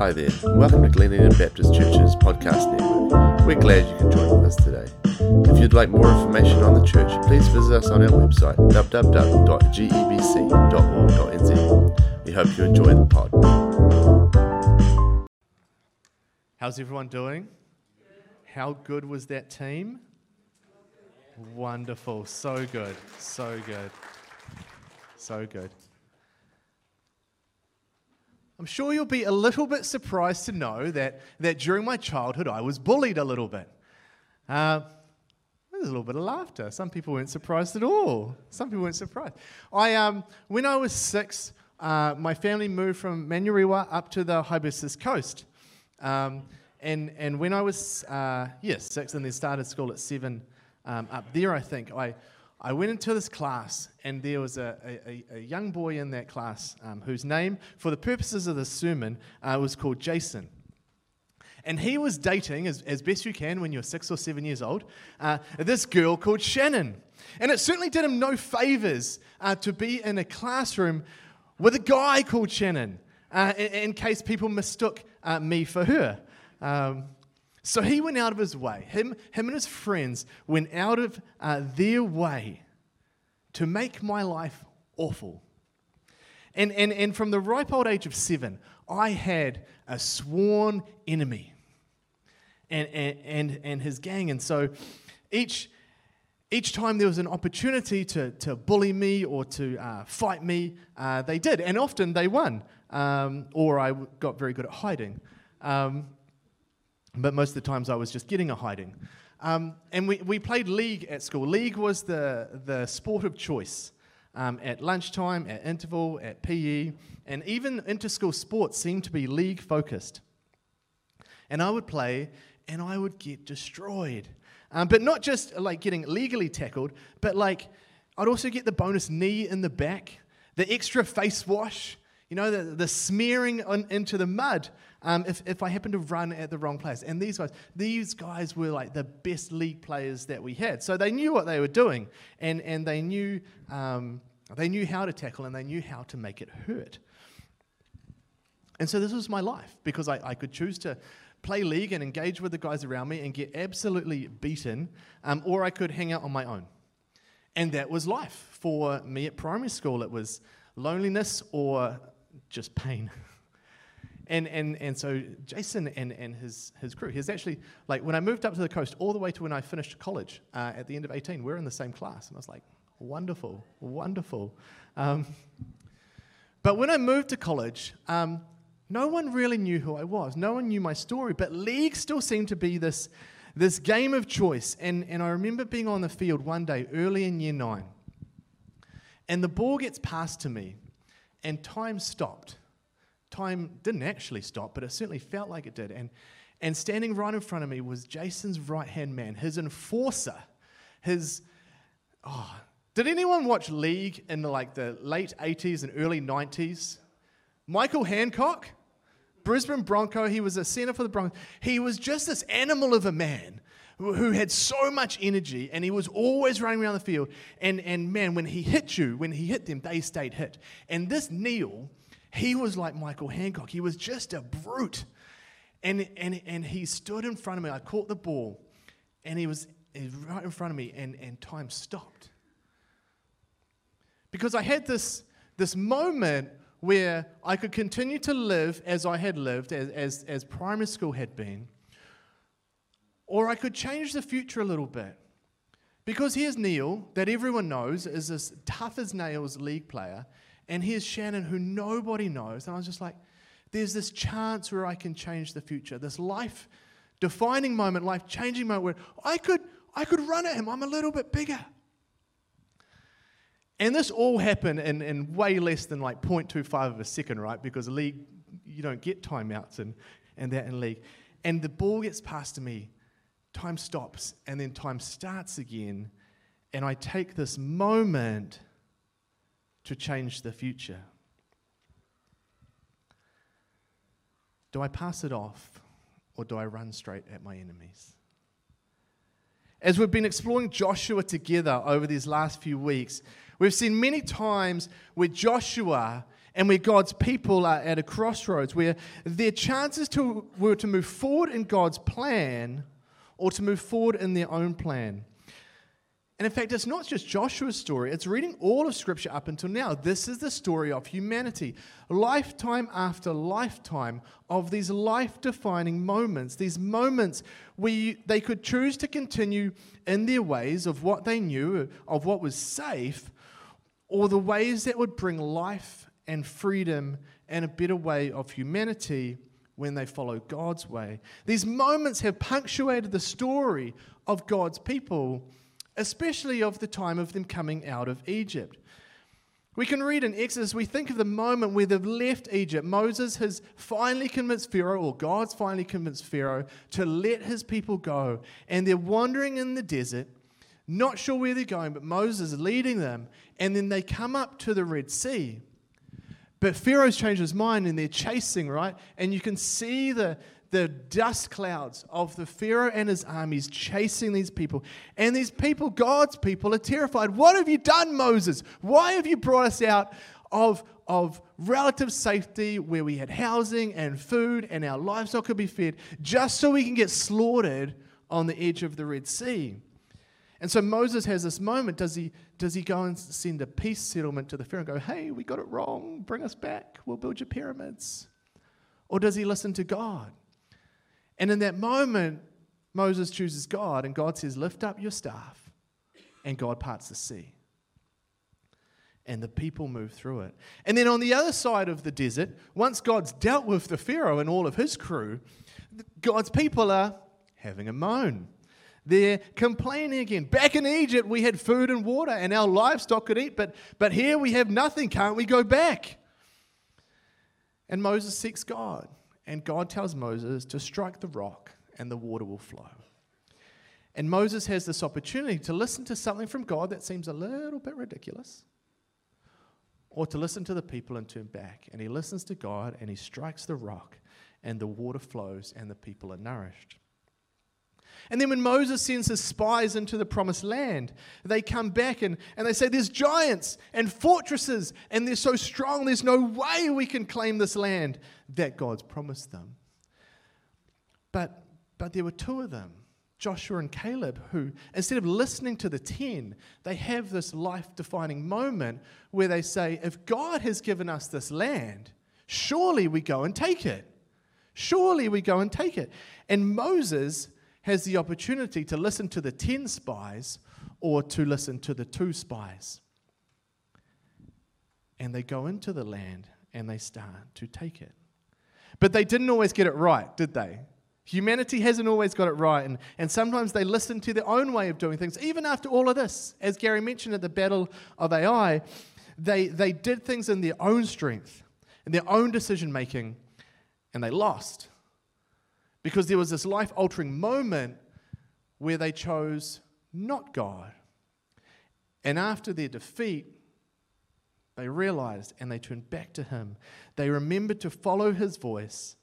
Hi there, and welcome to Glen Eden Baptist Church's podcast network. We're glad you can join us today. If you'd like more information on the church, please visit us on our website www.gebc.org.nz. We hope you enjoy the pod. How's everyone doing? How good was that team? Wonderful. So good. So good. So good. I'm sure you'll be a little bit surprised to know that, that during my childhood I was bullied a little bit. Uh, there's a little bit of laughter. Some people weren't surprised at all. Some people weren't surprised. I, um, when I was six, uh, my family moved from Manurewa up to the Hibiscus coast. Um, and, and when I was, uh, yes, six, and then started school at seven um, up there, I think, I, I went into this class, and there was a, a, a young boy in that class um, whose name, for the purposes of the sermon, uh, was called Jason. And he was dating, as, as best you can when you're six or seven years old, uh, this girl called Shannon. And it certainly did him no favors uh, to be in a classroom with a guy called Shannon, uh, in, in, case people mistook uh, me for her. Um, so he went out of his way, him, him and his friends went out of uh, their way to make my life awful. And, and, and from the ripe old age of seven, I had a sworn enemy and, and, and, and his gang. And so each, each time there was an opportunity to, to bully me or to uh, fight me, uh, they did. And often they won, um, or I got very good at hiding. Um, but most of the times I was just getting a hiding. Um, and we, we played league at school. League was the, the sport of choice. Um, at lunchtime, at interval, at PE, and even inter-school sports seemed to be league focused. And I would play and I would get destroyed. Um, but not just like getting legally tackled, but like I'd also get the bonus knee in the back, the extra face wash, you know, the, the smearing on, into the mud um, if, if I happen to run at the wrong place. And these guys, these guys were like the best league players that we had. So they knew what they were doing, and, and they, knew, um, they knew how to tackle and they knew how to make it hurt. And so this was my life because I, I could choose to play league and engage with the guys around me and get absolutely beaten, um, or I could hang out on my own. And that was life. For me at primary school, it was loneliness or just pain. And, and, and so Jason and, and his, his crew, he's actually, like, when I moved up to the coast, all the way to when I finished college uh, at the end of 18, we're in the same class. And I was like, wonderful, wonderful. Um, but when I moved to college, um, no one really knew who I was. No one knew my story. But league still seemed to be this, this game of choice. And, and I remember being on the field one day early in year nine, and the ball gets passed to me, and time stopped time didn't actually stop, but it certainly felt like it did. And, and standing right in front of me was Jason's right hand man, his enforcer, his. Oh, did anyone watch League in the, like the late 80s and early 90s? Michael Hancock, Brisbane Bronco, he was a center for the Broncos. He was just this animal of a man who had so much energy and he was always running around the field. And, and man, when he hit you, when he hit them, they stayed hit. And this Neil he was like Michael Hancock. He was just a brute. And, and, and he stood in front of me. I caught the ball, and he was, right in front of me, and, and time stopped. Because I had this, this moment where I could continue to live as I had lived, as, as, as primary school had been, or I could change the future a little bit. Because here's Neil, that everyone knows is this tough as nails league player, and here's Shannon, who nobody knows. And I was just like, there's this chance where I can change the future, this life defining moment, life changing moment where I could, I could run at him. I'm a little bit bigger. And this all happened in, in way less than like 0.25 of a second, right? Because league, you don't get timeouts and, and that in league. And the ball gets passed to me, time stops, and then time starts again. And I take this moment to change the future? Do I pass it off or do I run straight at my enemies? As we've been exploring Joshua together over these last few weeks, we've seen many times where Joshua and where God's people are at a crossroads, where their chances to, were to move forward in God's plan or to move forward in their own plan. And in fact, it's not just Joshua's story, it's reading all of Scripture up until now. This is the story of humanity. Lifetime after lifetime of these life defining moments, these moments where they could choose to continue in their ways of what they knew, of what was safe, or the ways that would bring life and freedom and a better way of humanity when they follow God's way. These moments have punctuated the story of God's people especially of the time of them coming out of Egypt. We can read in Exodus, we think of the moment where they've left Egypt. Moses has finally convinced Pharaoh, or God's finally convinced Pharaoh, to let his people go. And they're wandering in the desert, not sure where they're going, but Moses is leading them. And then they come up to the Red Sea. But Pharaoh's changed his mind and they're chasing, right? And you can see the, the dust clouds of the Pharaoh and his armies chasing these people. And these people, God's people, are terrified. What have you done, Moses? Why have you brought us out of, of relative safety where we had housing and food and our livestock could be fed just so we can get slaughtered on the edge of the Red Sea? And so Moses has this moment. Does he, does he go and send a peace settlement to the Pharaoh and go, hey, we got it wrong, bring us back, we'll build your pyramids? Or does he listen to God? And in that moment, Moses chooses God, and God says, Lift up your staff. And God parts the sea. And the people move through it. And then on the other side of the desert, once God's dealt with the Pharaoh and all of his crew, God's people are having a moan. They're complaining again. Back in Egypt, we had food and water and our livestock could eat, but, but here we have nothing. Can't we go back? And Moses seeks God. And God tells Moses to strike the rock and the water will flow. And Moses has this opportunity to listen to something from God that seems a little bit ridiculous, or to listen to the people and turn back. And he listens to God and he strikes the rock, and the water flows, and the people are nourished. And then when Moses sends his spies into the promised land, they come back and, and they say, There's giants and fortresses, and they're so strong, there's no way we can claim this land that God's promised them. But, but there were two of them, Joshua and Caleb, who, instead of listening to the 10, they have this life defining moment where they say, If God has given us this land, surely we go and take it. Surely we go and take it. And Moses has the opportunity to listen to the 10 spies or to listen to the two spies. And they go into the land and they start to take it. But they didn't always get it right, did they? Humanity hasn't always got it right, and, and sometimes they listen to their own way of doing things. Even after all of this, as Gary mentioned at the Battle of Ai, they, they did things in their own strength, in their own decision making, and they lost. Because there was this life altering moment where they chose not God. And after their defeat, they realized and they turned back to Him. They remembered to follow His voice.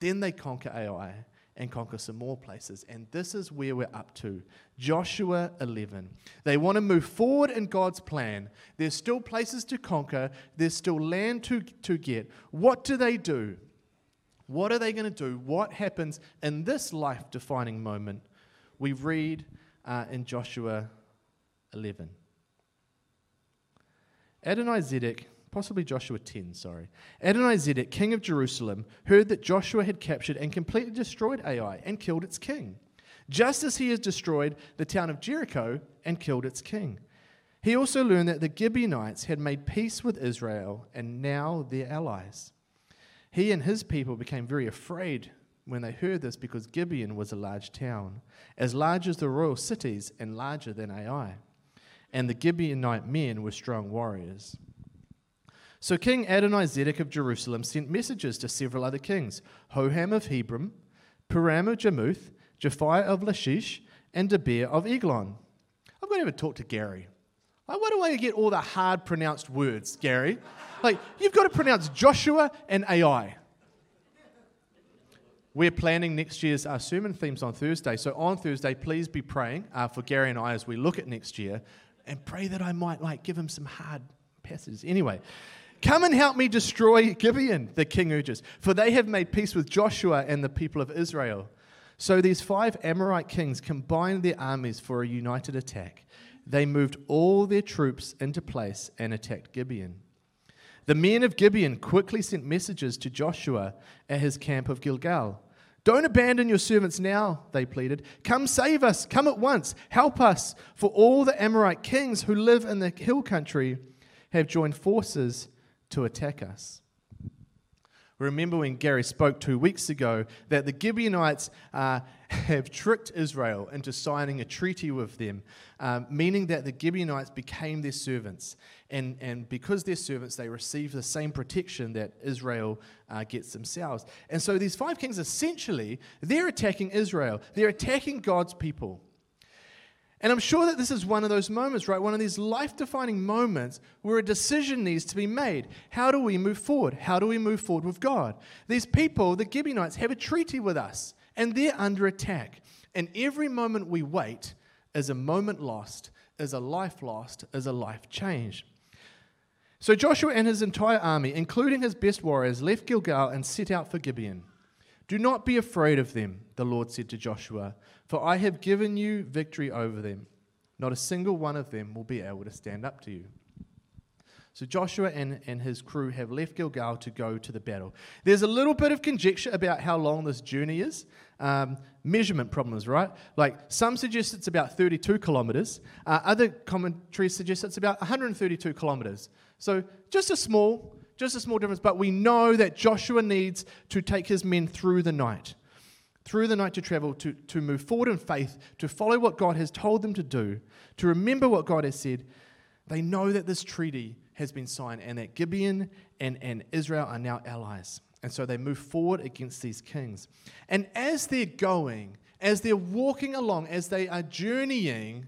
Then they conquer Ai and conquer some more places. And this is where we're up to Joshua 11. They want to move forward in God's plan. There's still places to conquer, there's still land to, to get. What do they do? What are they going to do? What happens in this life defining moment? We read uh, in Joshua 11. Adonizedek, possibly Joshua 10, sorry. Adonizedek, king of Jerusalem, heard that Joshua had captured and completely destroyed Ai and killed its king, just as he has destroyed the town of Jericho and killed its king. He also learned that the Gibeonites had made peace with Israel and now they're allies. He and his people became very afraid when they heard this because Gibeon was a large town, as large as the royal cities and larger than Ai. And the Gibeonite men were strong warriors. So King Adonizedek of Jerusalem sent messages to several other kings Hoham of Hebron, Piram of Jarmuth, Japhia of Lachish, and Debir of Eglon. I've got to have a talk to Gary. Why do I get all the hard pronounced words, Gary? Like, you've got to pronounce Joshua and Ai. We're planning next year's uh, sermon themes on Thursday. So on Thursday, please be praying uh, for Gary and I as we look at next year and pray that I might like give him some hard passages. Anyway, Come and help me destroy Gibeon, the king urges, for they have made peace with Joshua and the people of Israel. So these five Amorite kings combined their armies for a united attack. They moved all their troops into place and attacked Gibeon. The men of Gibeon quickly sent messages to Joshua at his camp of Gilgal. Don't abandon your servants now, they pleaded. Come save us. Come at once. Help us. For all the Amorite kings who live in the hill country have joined forces to attack us. Remember when Gary spoke two weeks ago that the Gibeonites uh, have tricked Israel into signing a treaty with them, um, meaning that the Gibeonites became their servants. And, and because they're servants, they receive the same protection that Israel uh, gets themselves. And so these five kings essentially, they're attacking Israel, they're attacking God's people. And I'm sure that this is one of those moments, right? One of these life defining moments where a decision needs to be made. How do we move forward? How do we move forward with God? These people, the Gibeonites, have a treaty with us, and they're under attack. And every moment we wait is a moment lost, is a life lost, is a life changed. So Joshua and his entire army, including his best warriors, left Gilgal and set out for Gibeon. Do not be afraid of them, the Lord said to Joshua. For I have given you victory over them. Not a single one of them will be able to stand up to you. So Joshua and, and his crew have left Gilgal to go to the battle. There's a little bit of conjecture about how long this journey is. Um, measurement problems, right? Like some suggest it's about 32 kilometers. Uh, other commentaries suggest it's about 132 kilometers. So just a small, just a small difference. But we know that Joshua needs to take his men through the night through the night to travel, to, to move forward in faith, to follow what God has told them to do, to remember what God has said, they know that this treaty has been signed and that Gibeon and, and Israel are now allies. And so they move forward against these kings. And as they're going, as they're walking along, as they are journeying,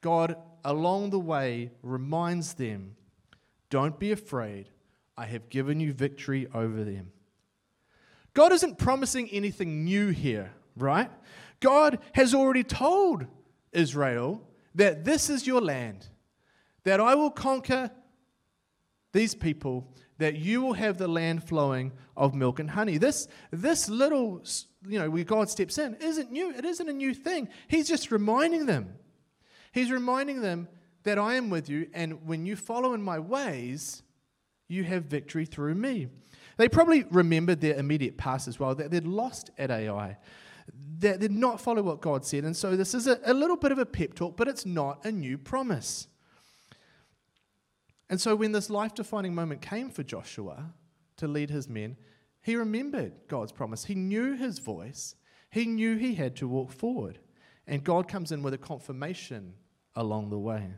God along the way reminds them don't be afraid. I have given you victory over them. God isn't promising anything new here, right? God has already told Israel that this is your land, that I will conquer these people, that you will have the land flowing of milk and honey. This, this little, you know, where God steps in isn't new. It isn't a new thing. He's just reminding them. He's reminding them that I am with you, and when you follow in my ways, you have victory through me. They probably remembered their immediate past as well, that they'd lost at Ai, that they'd not follow what God said. And so this is a, a little bit of a pep talk, but it's not a new promise. And so when this life defining moment came for Joshua to lead his men, he remembered God's promise. He knew his voice, he knew he had to walk forward. And God comes in with a confirmation along the way.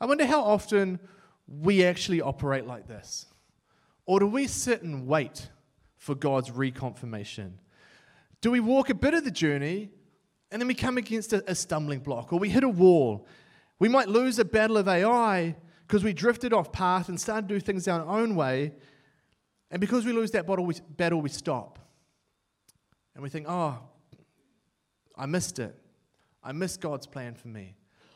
I wonder how often we actually operate like this. Or do we sit and wait for God's reconfirmation? Do we walk a bit of the journey and then we come against a, a stumbling block or we hit a wall? We might lose a battle of Ai because we drifted off path and started to do things our own way. And because we lose that battle, we, stop. And we think, oh, I missed it. I missed God's plan for me.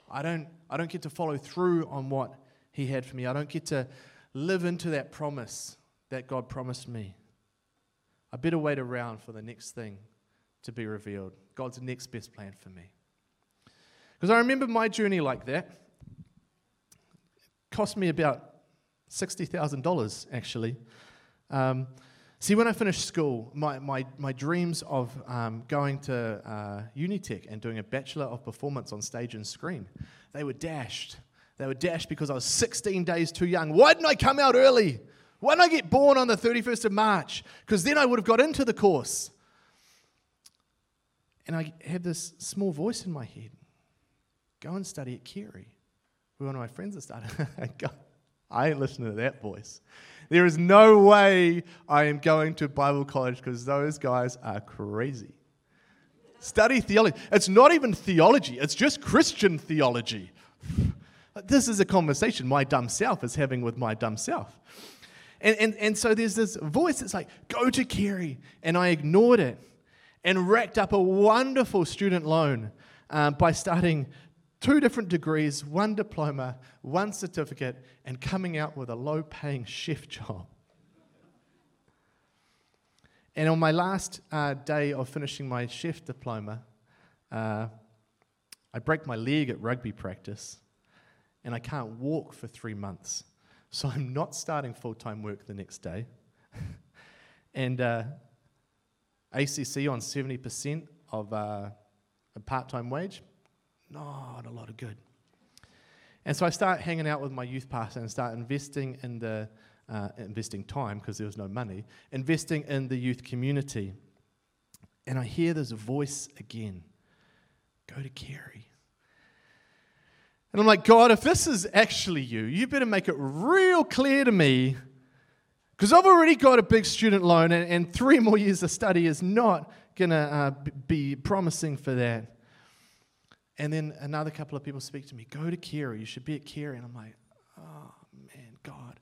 I don't, I don't get to follow through on what He had for me. I don't get to live into that promise that God promised me. I better wait around for the next thing to be revealed, God's next best plan for me. Because I remember my journey like that. It cost me about $60,000 actually. Um, see, when I finished school, my, my, my dreams of um, going to uh, Unitec and doing a Bachelor of Performance on stage and screen, they were dashed. They were dashed because I was 16 days too young. Why didn't I come out early? Why didn't I get born on the 31st of March? Because then I would have got into the course. And I had this small voice in my head go and study at. Where one of my friends had started. I ain't listening to that voice. There is no way I am going to Bible college because those guys are crazy. Study theology. It's not even theology, it's just Christian theology. This is a conversation my dumb self is having with my dumb self. And, and, and so there's this voice that's like, go to Carey. And I ignored it and racked up a wonderful student loan um, by starting two different degrees, one diploma, one certificate, and coming out with a low paying chef job. And on my last uh, day of finishing my chef diploma, uh, I break my leg at rugby practice and I can't walk for three months. So I'm not starting full time work the next day. and uh, ACC on 70% of uh, a part time wage, not a lot of good. And so I start hanging out with my youth pastor and start investing in the uh, investing time because there was no money, investing in the youth community. And I hear this voice again go to Carey. And I'm like, God, if this is actually you, you better make it real clear to me because I've already got a big student loan and, and three more years of study is not going to uh, be promising for that. And then another couple of people speak to me, go to Carey, you should be at Carey. And I'm like, oh man, God,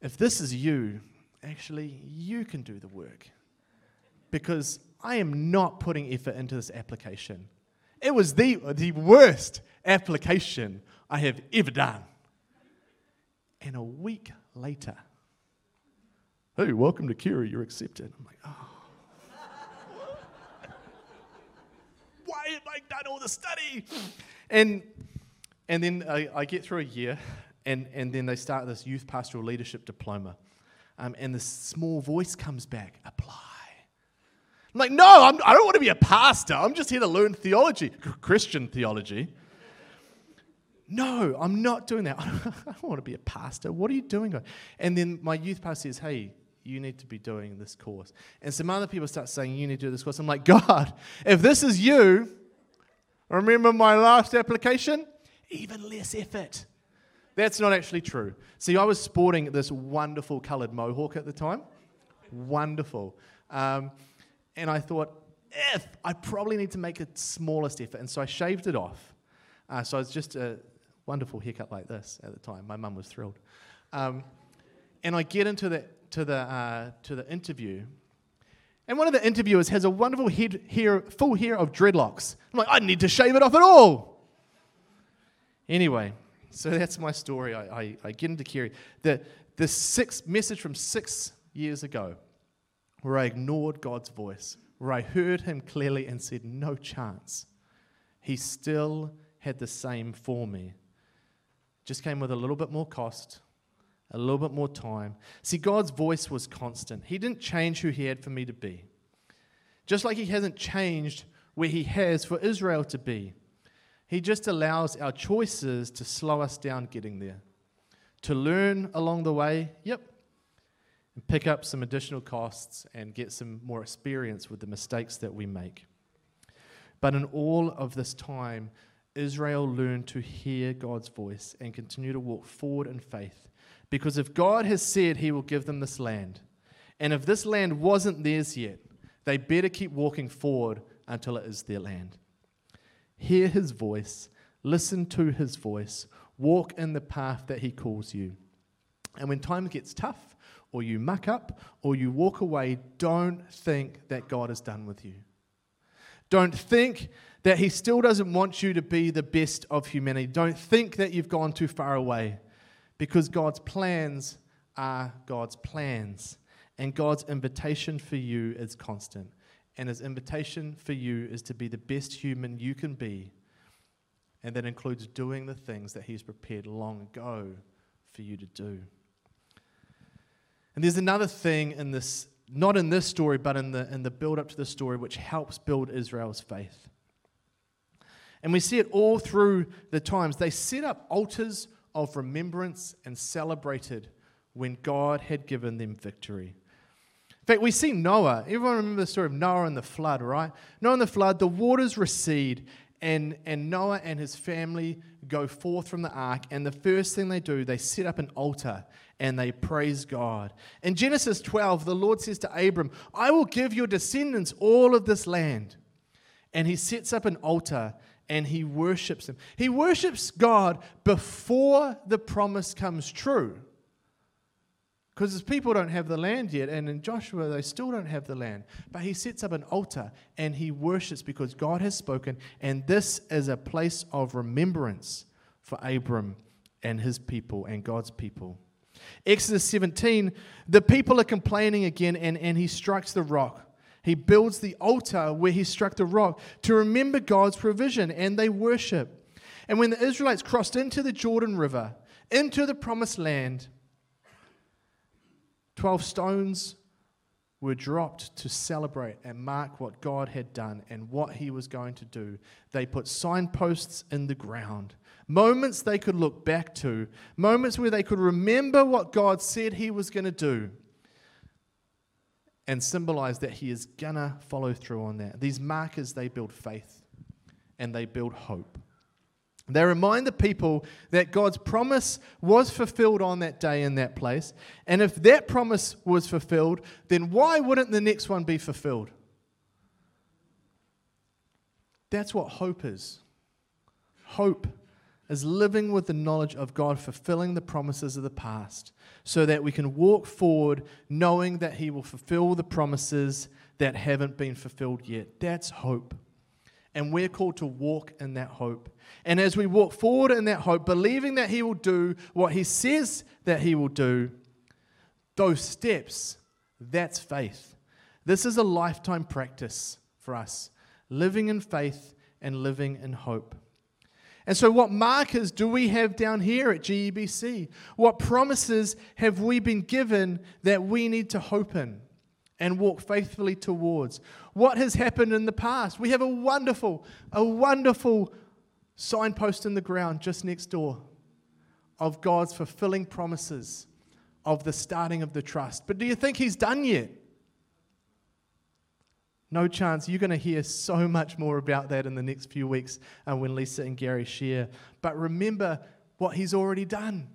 if this is you, actually, you can do the work. Because I am not putting effort into this application. It was the, the worst application I have ever done. And a week later, hey, welcome to Carey, you're accepted. I'm like, oh. Why have I done all the study? And, and then I, I get through a year, and, and then they start this youth pastoral leadership diploma. Um, and this small voice comes back apply. I'm like, no, I'm, I do not want to be a pastor. I'm just here to learn theology, Christian theology. No, I'm not doing that. I don't want to be a pastor. What are you doing? And then my youth pastor says, hey, you need to be doing this course. And some other people start saying, you need to do this course. I'm like, God, if this is you, remember my last application? Even less effort. That's not actually true. See, I was sporting this wonderful colored mohawk at the time. Wonderful. Um, and I thought, if I probably need to make a smallest effort. And so I shaved it off. Uh, so I was just a wonderful haircut like this at the time. My mum was thrilled. Um, and I get into the, to, the, uh, to the interview. And one of the interviewers has a wonderful head hair, full hair of dreadlocks. I'm like, I need to shave it off at all. Anyway, so that's my story. I, I, I get into Carey. The, the six message from six years ago, where I ignored God's voice, where I heard Him clearly and said, No chance. He still had the same for me. Just came with a little bit more cost, a little bit more time. See, God's voice was constant. He didn't change who He had for me to be. Just like He hasn't changed where He has for Israel to be. He just allows our choices to slow us down getting there. To learn along the way, yep, and pick up some additional costs and get some more experience with the mistakes that we make. But in all of this time, Israel learned to hear God's voice and continue to walk forward in faith. Because if God has said he will give them this land, and if this land wasn't theirs yet, they better keep walking forward until it is their land. Hear his voice, listen to his voice, walk in the path that he calls you. And when time gets tough, or you muck up, or you walk away, don't think that God is done with you. Don't think that he still doesn't want you to be the best of humanity. Don't think that you've gone too far away because God's plans are God's plans. And God's invitation for you is constant. And his invitation for you is to be the best human you can be. And that includes doing the things that he's prepared long ago for you to do. And there's another thing in this, not in this story, but in the, in the build up to the story, which helps build Israel's faith. And we see it all through the times. They set up altars of remembrance and celebrated when God had given them victory. In fact, we see Noah. Everyone remember the story of Noah and the flood, right? Noah and the flood, the waters recede, and, and Noah and his family go forth from the ark. And the first thing they do, they set up an altar and they praise God. In Genesis 12, the Lord says to Abram, I will give your descendants all of this land. And he sets up an altar and he worships him. He worships God before the promise comes true. Because his people don't have the land yet, and in Joshua, they still don't have the land. But he sets up an altar and he worships because God has spoken, and this is a place of remembrance for Abram and his people and God's people. Exodus 17, the people are complaining again, and, and he strikes the rock. He builds the altar where he struck the rock to remember God's provision, and they worship. And when the Israelites crossed into the Jordan River, into the promised land, 12 stones were dropped to celebrate and mark what God had done and what he was going to do. They put signposts in the ground, moments they could look back to, moments where they could remember what God said he was going to do and symbolize that he is to follow through on that. These markers, they build faith and they build hope. They remind the people that God's promise was fulfilled on that day in that place. And if that promise was fulfilled, then why wouldn't the next one be fulfilled? That's what hope is. Hope is living with the knowledge of God fulfilling the promises of the past so that we can walk forward knowing that He will fulfill the promises that haven't been fulfilled yet. That's hope. And we're called to walk in that hope. And as we walk forward in that hope, believing that He will do what He says that He will do, those steps, that's faith. This is a lifetime practice for us, living in faith and living in hope. And so, what markers do we have down here at GEBC? What promises have we been given that we need to hope in and walk faithfully towards? What has happened in the past? We have a wonderful, a wonderful signpost in the ground just next door of God's fulfilling promises of the starting of the trust. But do you think He's done yet? No chance. You're going to hear so much more about that in the next few weeks uh, when Lisa and Gary share. But remember what He's already done.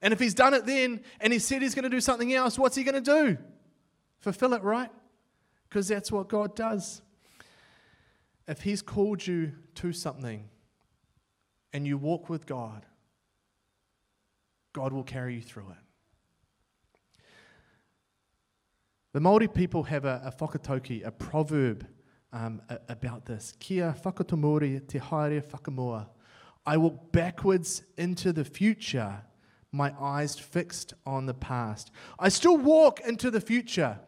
And if He's done it then and He said He's going to do something else, what's He going to do? Fulfill it, right? Because that's what God does. If He's called you to something and you walk with God, God will carry you through it. The Māori people have a, a whakatauki, a proverb um, a, about this. Kia whakatōmuri te haere whakamua. I walk backwards into the future, my eyes fixed on the past. I still walk into the future,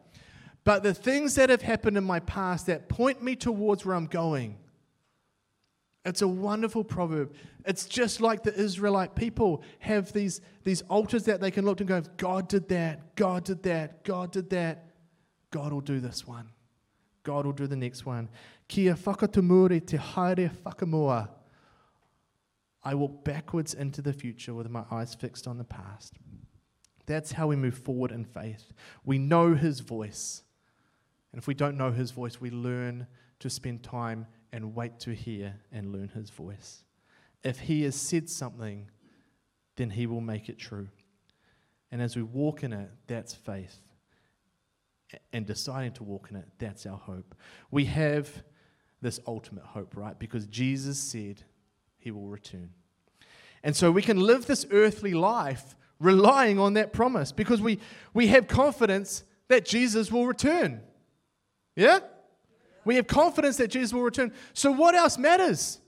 but the things that have happened in my past that point me towards where I'm going. It's a wonderful proverb. It's just like the Israelite people have these, these altars that they can look and go, God did that, God did that, God did that. God will do this one. God will do the next one. Kia whakatōmuri te haere whakamua. I walk backwards into the future with my eyes fixed on the past. That's how we move forward in faith. We know His voice. And if we don't know His voice, we learn to spend time and wait to hear and learn His voice. If He has said something, then He will make it true. And as we walk in it, that's faith and deciding to walk in it, that's our hope. We have this ultimate hope, right? Because Jesus said he will return. And so we can live this earthly life relying on that promise because we, we have confidence that Jesus will return. Yeah? We have confidence that Jesus will return. So what else matters?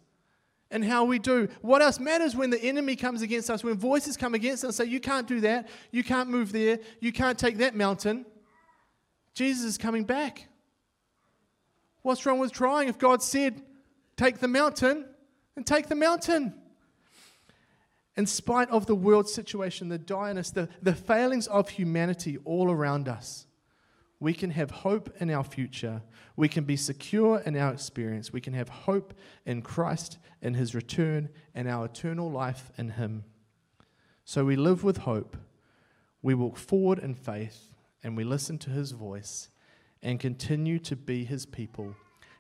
And how we do. What else matters when the enemy comes against us, when voices come against us and say, You can't do that, you can't move there, you can't take that mountain. Jesus is coming back. What's wrong with trying? If God said, take the mountain, and take the mountain. In spite of the world situation, the direness, the, the failings of humanity all around us, we can have hope in our future. We can be secure in our experience. We can have hope in Christ, in His return, and our eternal life in Him. So we live with hope. We walk forward in faith and we listen to his voice and continue to be his people,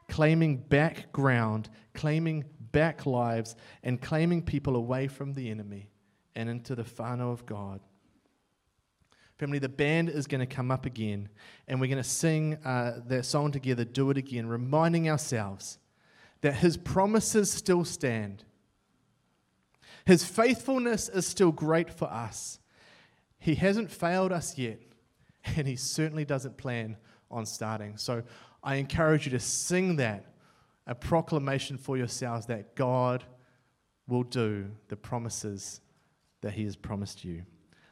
claiming back ground, claiming back lives, and claiming people away from the enemy and into the whānau of God. Family, the band is going to come up again, and we're going to sing uh, that song together, Do It Again, reminding ourselves that his promises still stand. His faithfulness is still great for us. He hasn't failed us yet, and He certainly doesn't plan on starting. So I encourage you to sing that, a proclamation for yourselves that God will do the promises that He has promised you.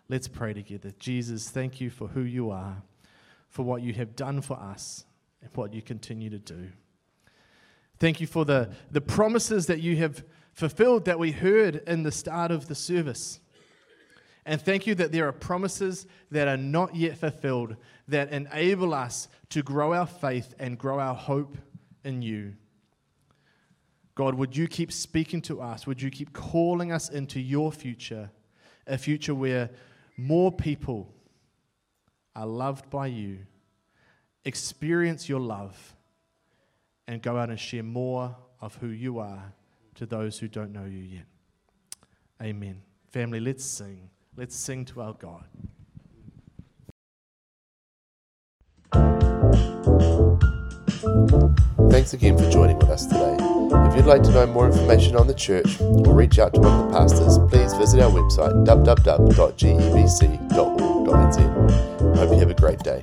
Let's pray together. Jesus, thank you for who you are, for what you have done for us, and what you continue to do. Thank you for the, the promises that you have fulfilled that we heard in the start of the service. And thank you that there are promises that are not yet fulfilled that enable us to grow our faith and grow our hope in you. God, would you keep speaking to us? Would you keep calling us into your future, a future where more people are loved by you, experience your love, and go out and share more of who you are to those who don't know you yet. Amen. Family, let's sing. Let's sing to our God. Thanks again for joining with us today. If you'd like to know more information on the church or reach out to one of the pastors, please visit our website www.gebc.org.nz. Hope you have a great day.